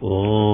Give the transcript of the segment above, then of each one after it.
哦。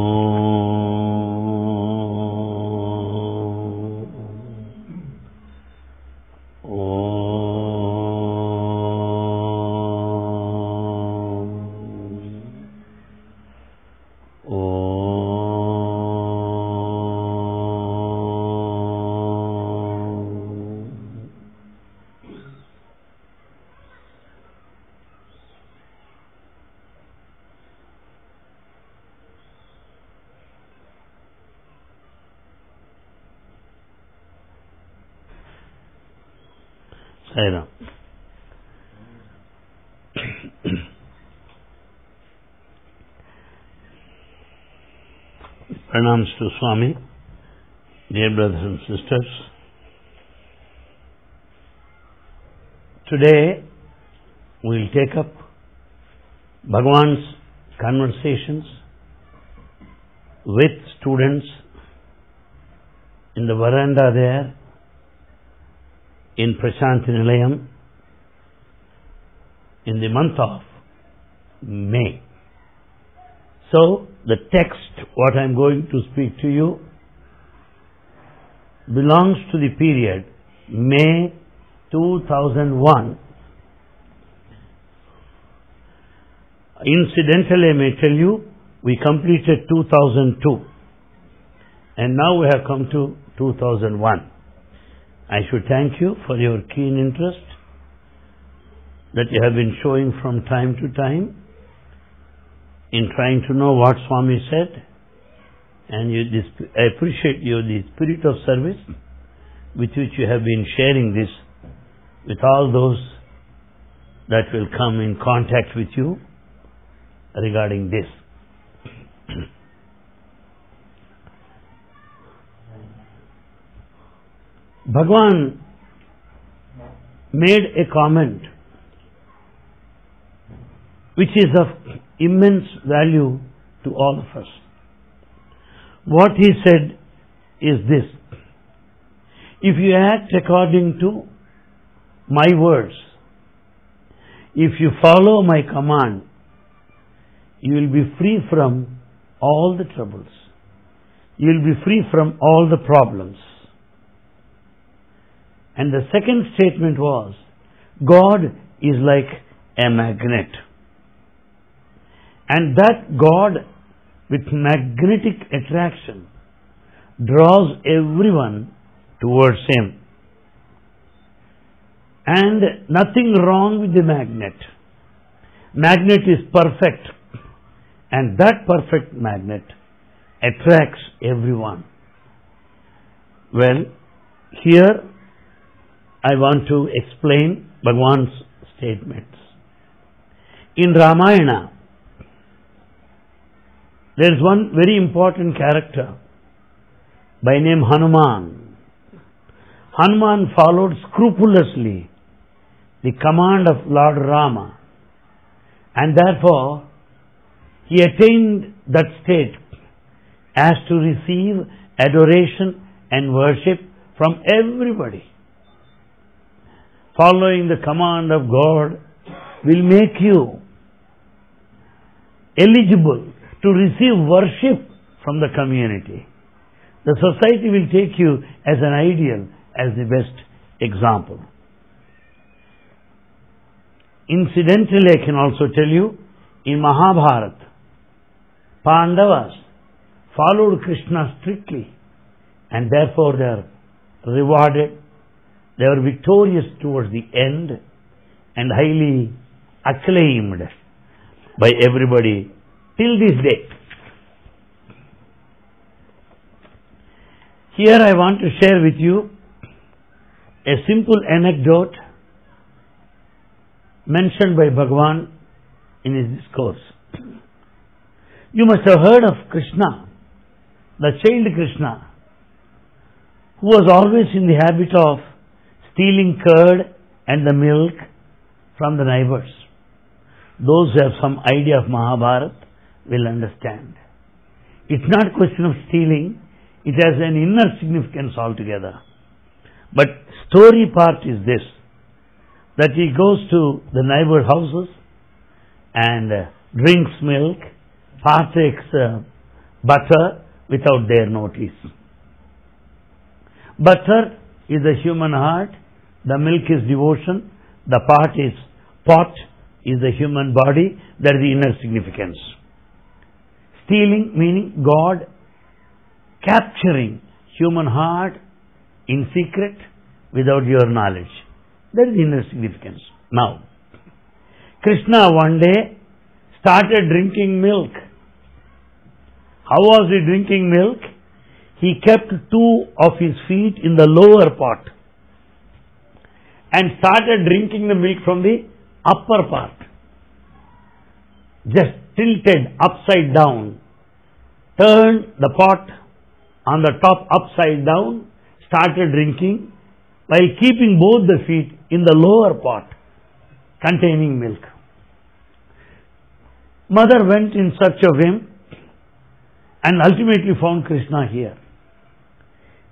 Pranams to Swami, dear brothers and sisters. Today we'll take up Bhagwan's conversations with students in the veranda there in Prashanti Nilayam in the month of May. So, the text, what I am going to speak to you, belongs to the period May 2001. Incidentally, I may tell you, we completed 2002 and now we have come to 2001. I should thank you for your keen interest that you have been showing from time to time in trying to know what Swami said and you, I appreciate you the spirit of service with which you have been sharing this with all those that will come in contact with you regarding this. Bhagwan made a comment which is of immense value to all of us. What he said is this If you act according to my words, if you follow my command, you will be free from all the troubles. You will be free from all the problems. And the second statement was, God is like a magnet. And that God with magnetic attraction draws everyone towards Him. And nothing wrong with the magnet. Magnet is perfect. And that perfect magnet attracts everyone. Well, here I want to explain Bhagwan's statements. In Ramayana, there is one very important character by name Hanuman. Hanuman followed scrupulously the command of Lord Rama and therefore he attained that state as to receive adoration and worship from everybody. Following the command of God will make you eligible to receive worship from the community. The society will take you as an ideal, as the best example. Incidentally, I can also tell you, in Mahabharata, Pandavas followed Krishna strictly and therefore they are rewarded. They were victorious towards the end and highly acclaimed by everybody till this day. Here I want to share with you a simple anecdote mentioned by Bhagwan in his discourse. You must have heard of Krishna, the child Krishna, who was always in the habit of stealing curd and the milk from the neighbors. Those who have some idea of Mahabharata will understand. It's not a question of stealing, it has an inner significance altogether. But story part is this that he goes to the neighbor houses and uh, drinks milk, partakes uh, butter without their notice. Butter is the human heart, the milk is devotion, the pot is pot is the human body, that is the inner significance. Stealing meaning God capturing human heart in secret without your knowledge. That is inner significance. Now, Krishna one day started drinking milk. How was he drinking milk? He kept two of his feet in the lower part and started drinking the milk from the upper part. Just tilted upside down, turned the pot on the top upside down, started drinking while keeping both the feet in the lower pot containing milk. Mother went in search of him and ultimately found Krishna here.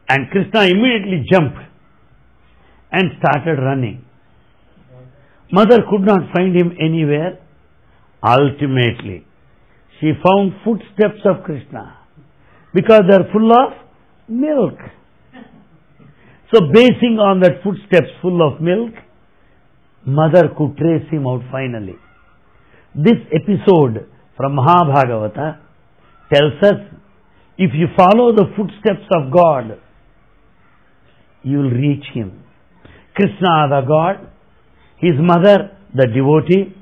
And Krishna immediately jumped and started running. Mother could not find him anywhere. Ultimately, she found footsteps of Krishna because they are full of milk. So, basing on that footsteps full of milk, mother could trace him out finally. This episode from Mahabhagavata tells us if you follow the footsteps of God, you will reach him. Krishna, the God, his mother, the devotee,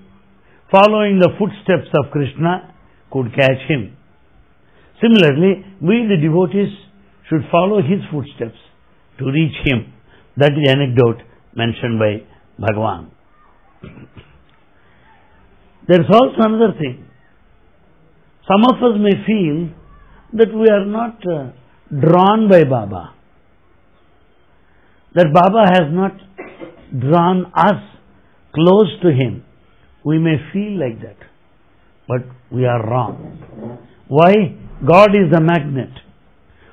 following the footsteps of Krishna, could catch him. Similarly, we the devotees should follow his footsteps to reach him. That is the anecdote mentioned by Bhagavan. There is also another thing. Some of us may feel that we are not uh, drawn by Baba. That Baba has not drawn us close to Him. We may feel like that. But we are wrong. Why? God is the magnet.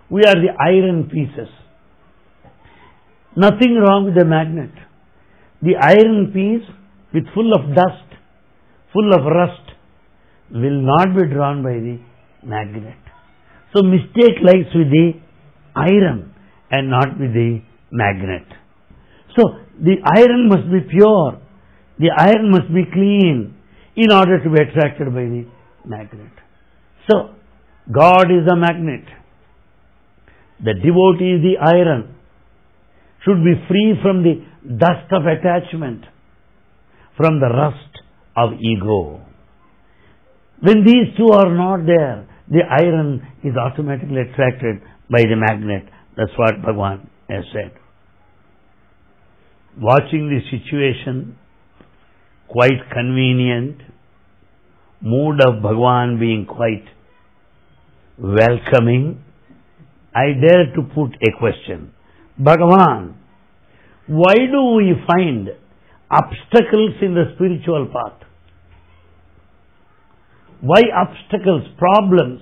We are the iron pieces. Nothing wrong with the magnet. The iron piece with full of dust, full of rust, will not be drawn by the magnet. So mistake lies with the iron and not with the magnet. So the iron must be pure, the iron must be clean in order to be attracted by the magnet. So God is a magnet. The devotee is the iron. Should be free from the dust of attachment, from the rust of ego. When these two are not there, the iron is automatically attracted by the magnet. That's what Bhagavan has said. Watching the situation, quite convenient, mood of Bhagavan being quite welcoming, I dare to put a question. Bhagavan, why do we find obstacles in the spiritual path? Why obstacles, problems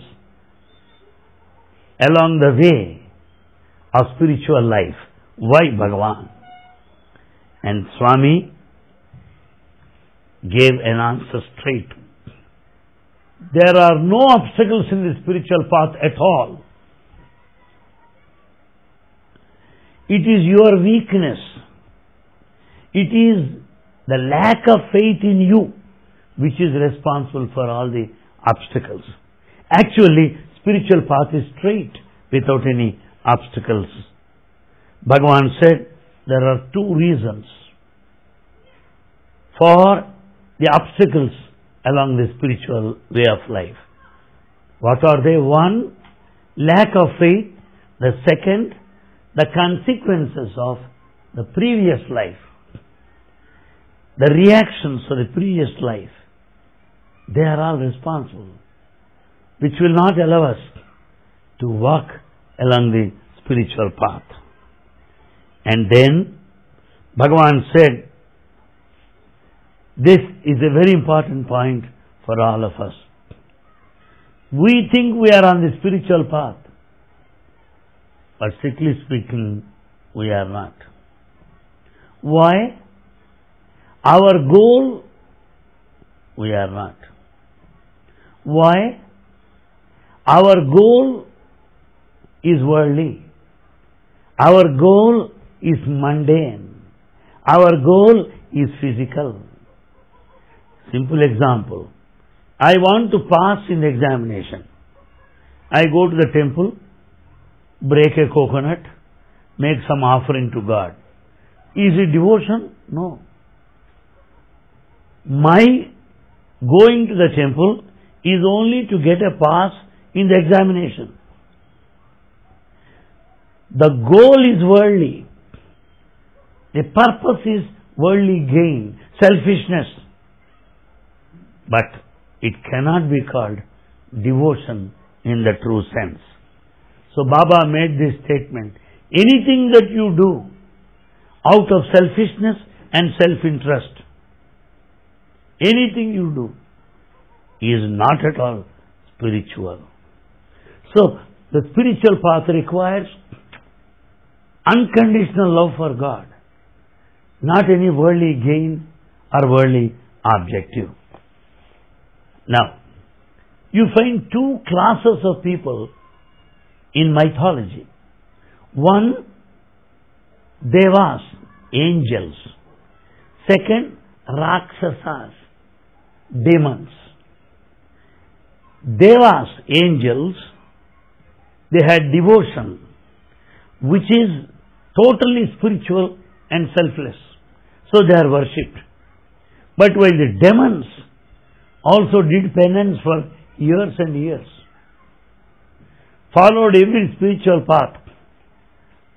along the way of spiritual life? Why Bhagavan? And Swami gave an answer straight. There are no obstacles in the spiritual path at all. It is your weakness. It is the lack of faith in you which is responsible for all the obstacles. Actually, spiritual path is straight without any obstacles. Bhagavan said there are two reasons for the obstacles along the spiritual way of life. What are they? One, lack of faith. The second, the consequences of the previous life. The reactions of the previous life. They are all responsible, which will not allow us to walk along the spiritual path. And then Bhagavan said, this is a very important point for all of us. We think we are on the spiritual path, but strictly speaking, we are not. Why? Our goal, we are not. Why? Our goal is worldly. Our goal is mundane. Our goal is physical. Simple example. I want to pass in the examination. I go to the temple, break a coconut, make some offering to God. Is it devotion? No. My going to the temple is only to get a pass in the examination. The goal is worldly. The purpose is worldly gain, selfishness. But it cannot be called devotion in the true sense. So Baba made this statement. Anything that you do out of selfishness and self-interest, anything you do is not at all spiritual. So the spiritual path requires unconditional love for God, not any worldly gain or worldly objective. Now, you find two classes of people in mythology. One, devas, angels. Second, rakshasas, demons. Devas, angels, they had devotion, which is totally spiritual and selfless. So they are worshipped. But while the demons also did penance for years and years, followed every spiritual path,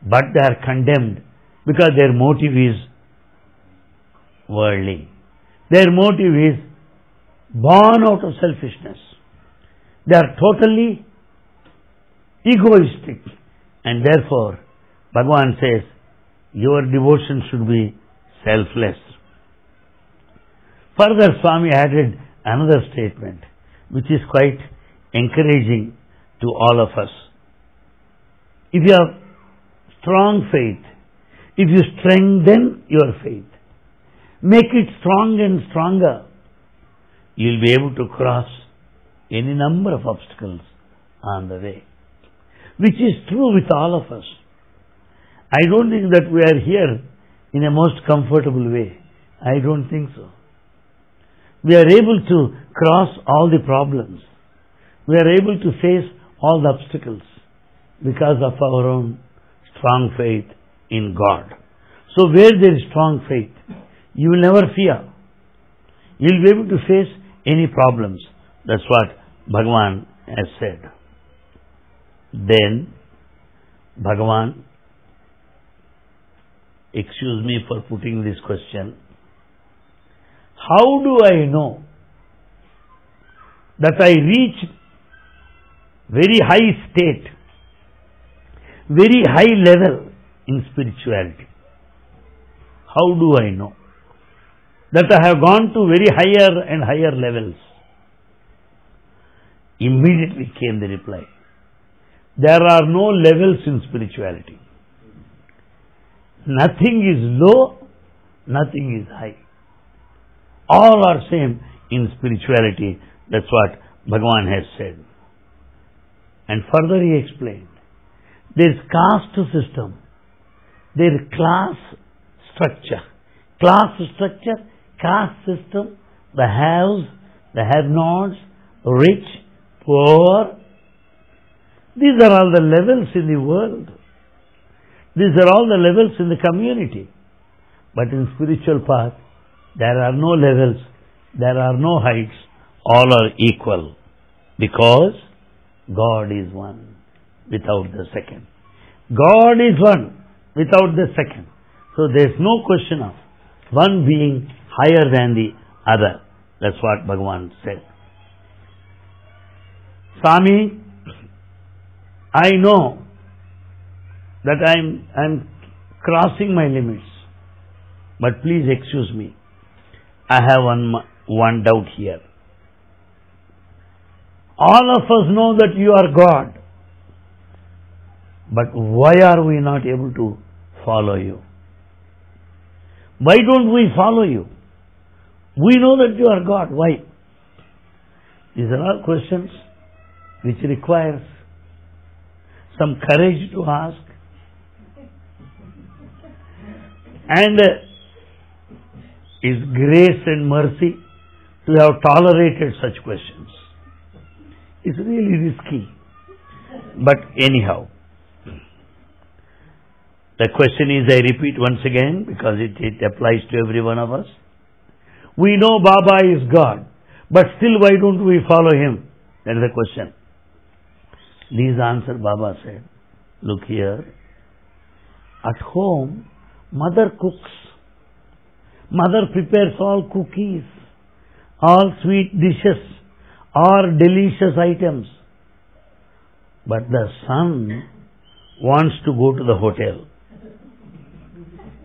but they are condemned because their motive is worldly. Their motive is born out of selfishness. They are totally egoistic and therefore Bhagavan says your devotion should be selfless. Further Swami added another statement which is quite encouraging to all of us. If you have strong faith, if you strengthen your faith, make it strong and stronger, you'll be able to cross any number of obstacles on the way. Which is true with all of us. I don't think that we are here in a most comfortable way. I don't think so. We are able to cross all the problems. We are able to face all the obstacles because of our own strong faith in God. So where there is strong faith, you will never fear. You will be able to face any problems. That's what Bhagavan has said. Then Bhagavan, excuse me for putting this question, how do I know that I reach very high state, very high level in spirituality? How do I know? That I have gone to very higher and higher levels. Immediately came the reply. There are no levels in spirituality. Nothing is low, nothing is high. All are same in spirituality. That's what Bhagavan has said. And further he explained, there is caste system, there is class structure. Class structure, caste system, the haves, the have-nots, rich, poor. These are all the levels in the world. These are all the levels in the community. But in spiritual path, there are no levels, there are no heights, all are equal. Because God is one without the second. God is one without the second. So there is no question of one being higher than the other. That's what Bhagavan said. Swami, I know that I'm, I'm crossing my limits. But please excuse me. I have one, one doubt here. All of us know that you are God. But why are we not able to follow you? Why don't we follow you? We know that you are God. Why? These are all questions which requires some courage to ask and His grace and mercy to have tolerated such questions. It's really risky. But anyhow, the question is, I repeat once again because it, it applies to every one of us. We know Baba is God, but still why don't we follow him? That is the question. These answer Baba said, look here, at home, mother cooks. Mother prepares all cookies, all sweet dishes, all delicious items. But the son wants to go to the hotel.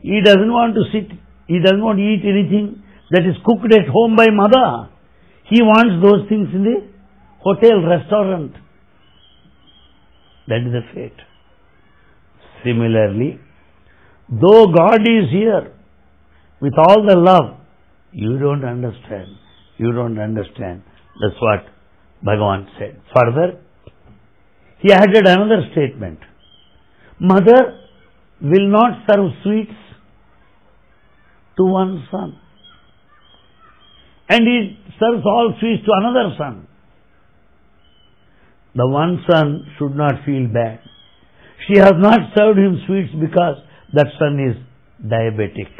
He doesn't want to sit, he doesn't want to eat anything that is cooked at home by mother. He wants those things in the hotel, restaurant. That is the fate. Similarly, though God is here with all the love, you don't understand. You don't understand. That's what Bhagavan said. Further, he added another statement. Mother will not serve sweets to one son. And he serves all sweets to another son. The one son should not feel bad. She has not served him sweets because that son is diabetic.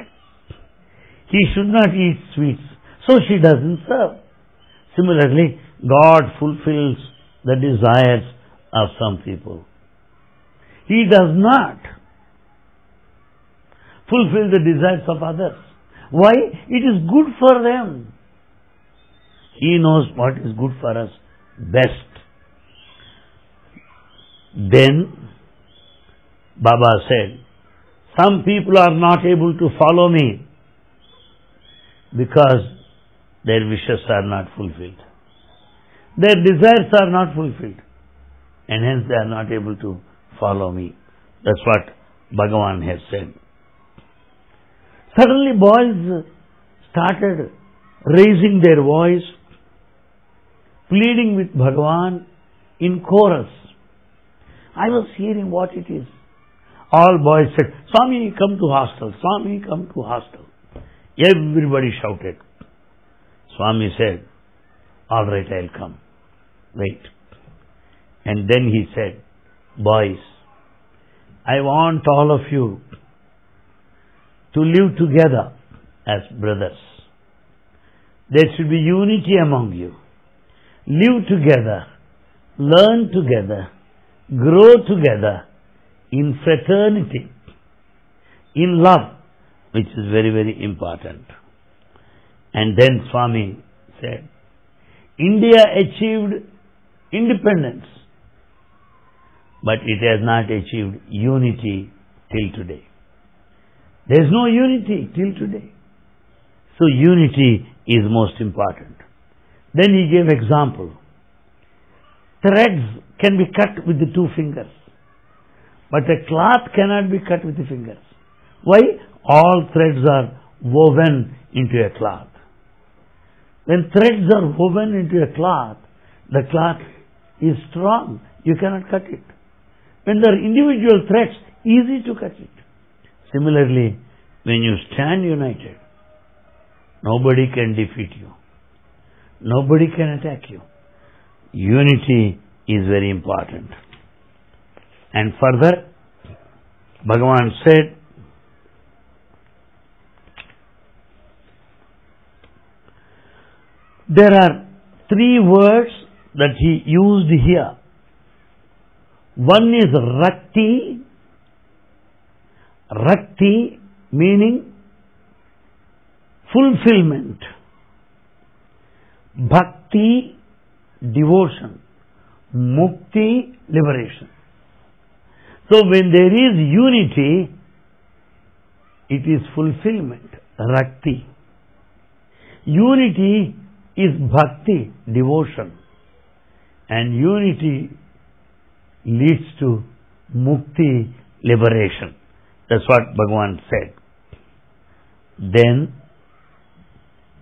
He should not eat sweets, so she doesn't serve. Similarly, God fulfills the desires of some people. He does not fulfill the desires of others. Why? It is good for them. He knows what is good for us best. Then Baba said, some people are not able to follow me because their wishes are not fulfilled. Their desires are not fulfilled. And hence they are not able to follow me. That's what Bhagavan has said. Suddenly boys started raising their voice, pleading with Bhagavan in chorus. I was hearing what it is. All boys said, Swami, come to hostel. Swami, come to hostel. Everybody shouted. Swami said, All right, I'll come. Wait. And then he said, Boys, I want all of you to live together as brothers. There should be unity among you. Live together, learn together, grow together in fraternity, in love, which is very, very important. And then Swami said, India achieved independence, but it has not achieved unity till today. There is no unity till today. So unity is most important. Then he gave example. Threads can be cut with the two fingers. But a cloth cannot be cut with the fingers. Why? All threads are woven into a cloth. When threads are woven into a cloth, the cloth is strong. You cannot cut it. When there are individual threads, easy to cut it. Similarly, when you stand united, nobody can defeat you. Nobody can attack you. Unity is very important. And further, Bhagavan said, there are three words that he used here. One is Rakti. Rakti meaning fulfillment. Bhakti, devotion. Mukti, liberation. So when there is unity, it is fulfillment, rakti. Unity is bhakti, devotion. And unity leads to mukti, liberation. That's what Bhagavan said. Then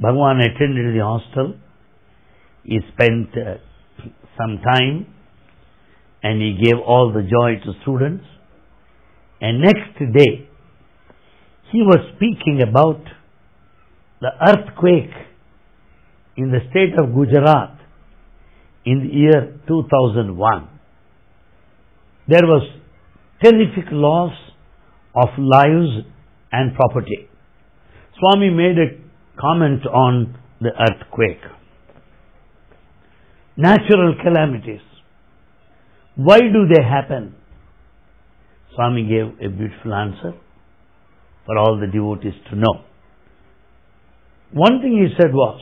Bhagavan attended the hostel. He spent uh, some time and he gave all the joy to students. And next day, he was speaking about the earthquake in the state of Gujarat in the year 2001. There was terrific loss of lives and property. Swami made a comment on the earthquake. Natural calamities. Why do they happen? Swami gave a beautiful answer for all the devotees to know. One thing he said was,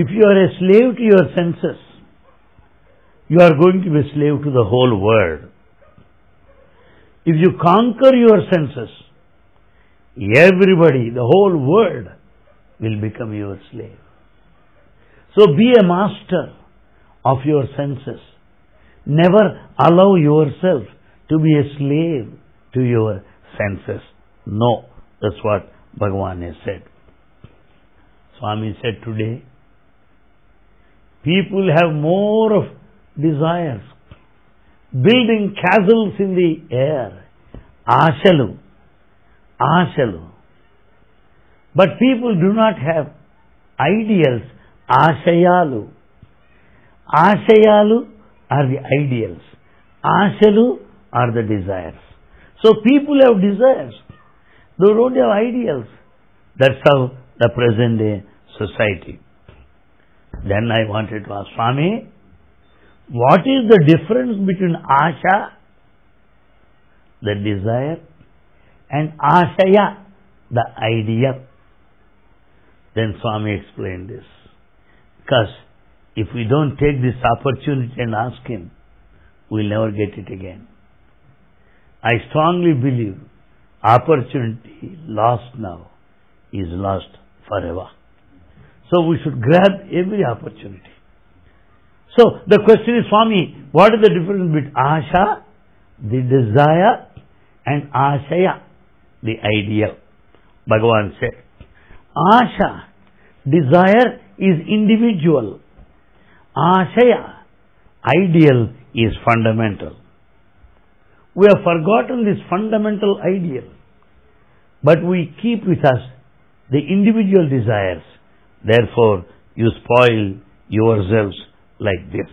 if you are a slave to your senses, you are going to be a slave to the whole world. If you conquer your senses, everybody, the whole world will become your slave. So be a master of your senses. Never allow yourself to be a slave to your senses. No, that's what Bhagavan has said. Swami said today, people have more of desires, building castles in the air, ashalu, ashalu. But people do not have ideals, ashayalu. Ashayalu are the ideals, ashalu are the desires. So people have desires. They don't have ideals. That's how the present day society. Then I wanted to ask Swami, what is the difference between asha, the desire, and ashaya, the idea? Then Swami explained this. Because if we don't take this opportunity and ask him, we'll never get it again. I strongly believe opportunity lost now is lost forever. So we should grab every opportunity. So the question is, Swami, what is the difference between asha, the desire, and ashaya, the ideal? Bhagavan said, asha, desire is individual. Ashaya, ideal is fundamental. We have forgotten this fundamental ideal. But we keep with us the individual desires. Therefore, you spoil yourselves like this.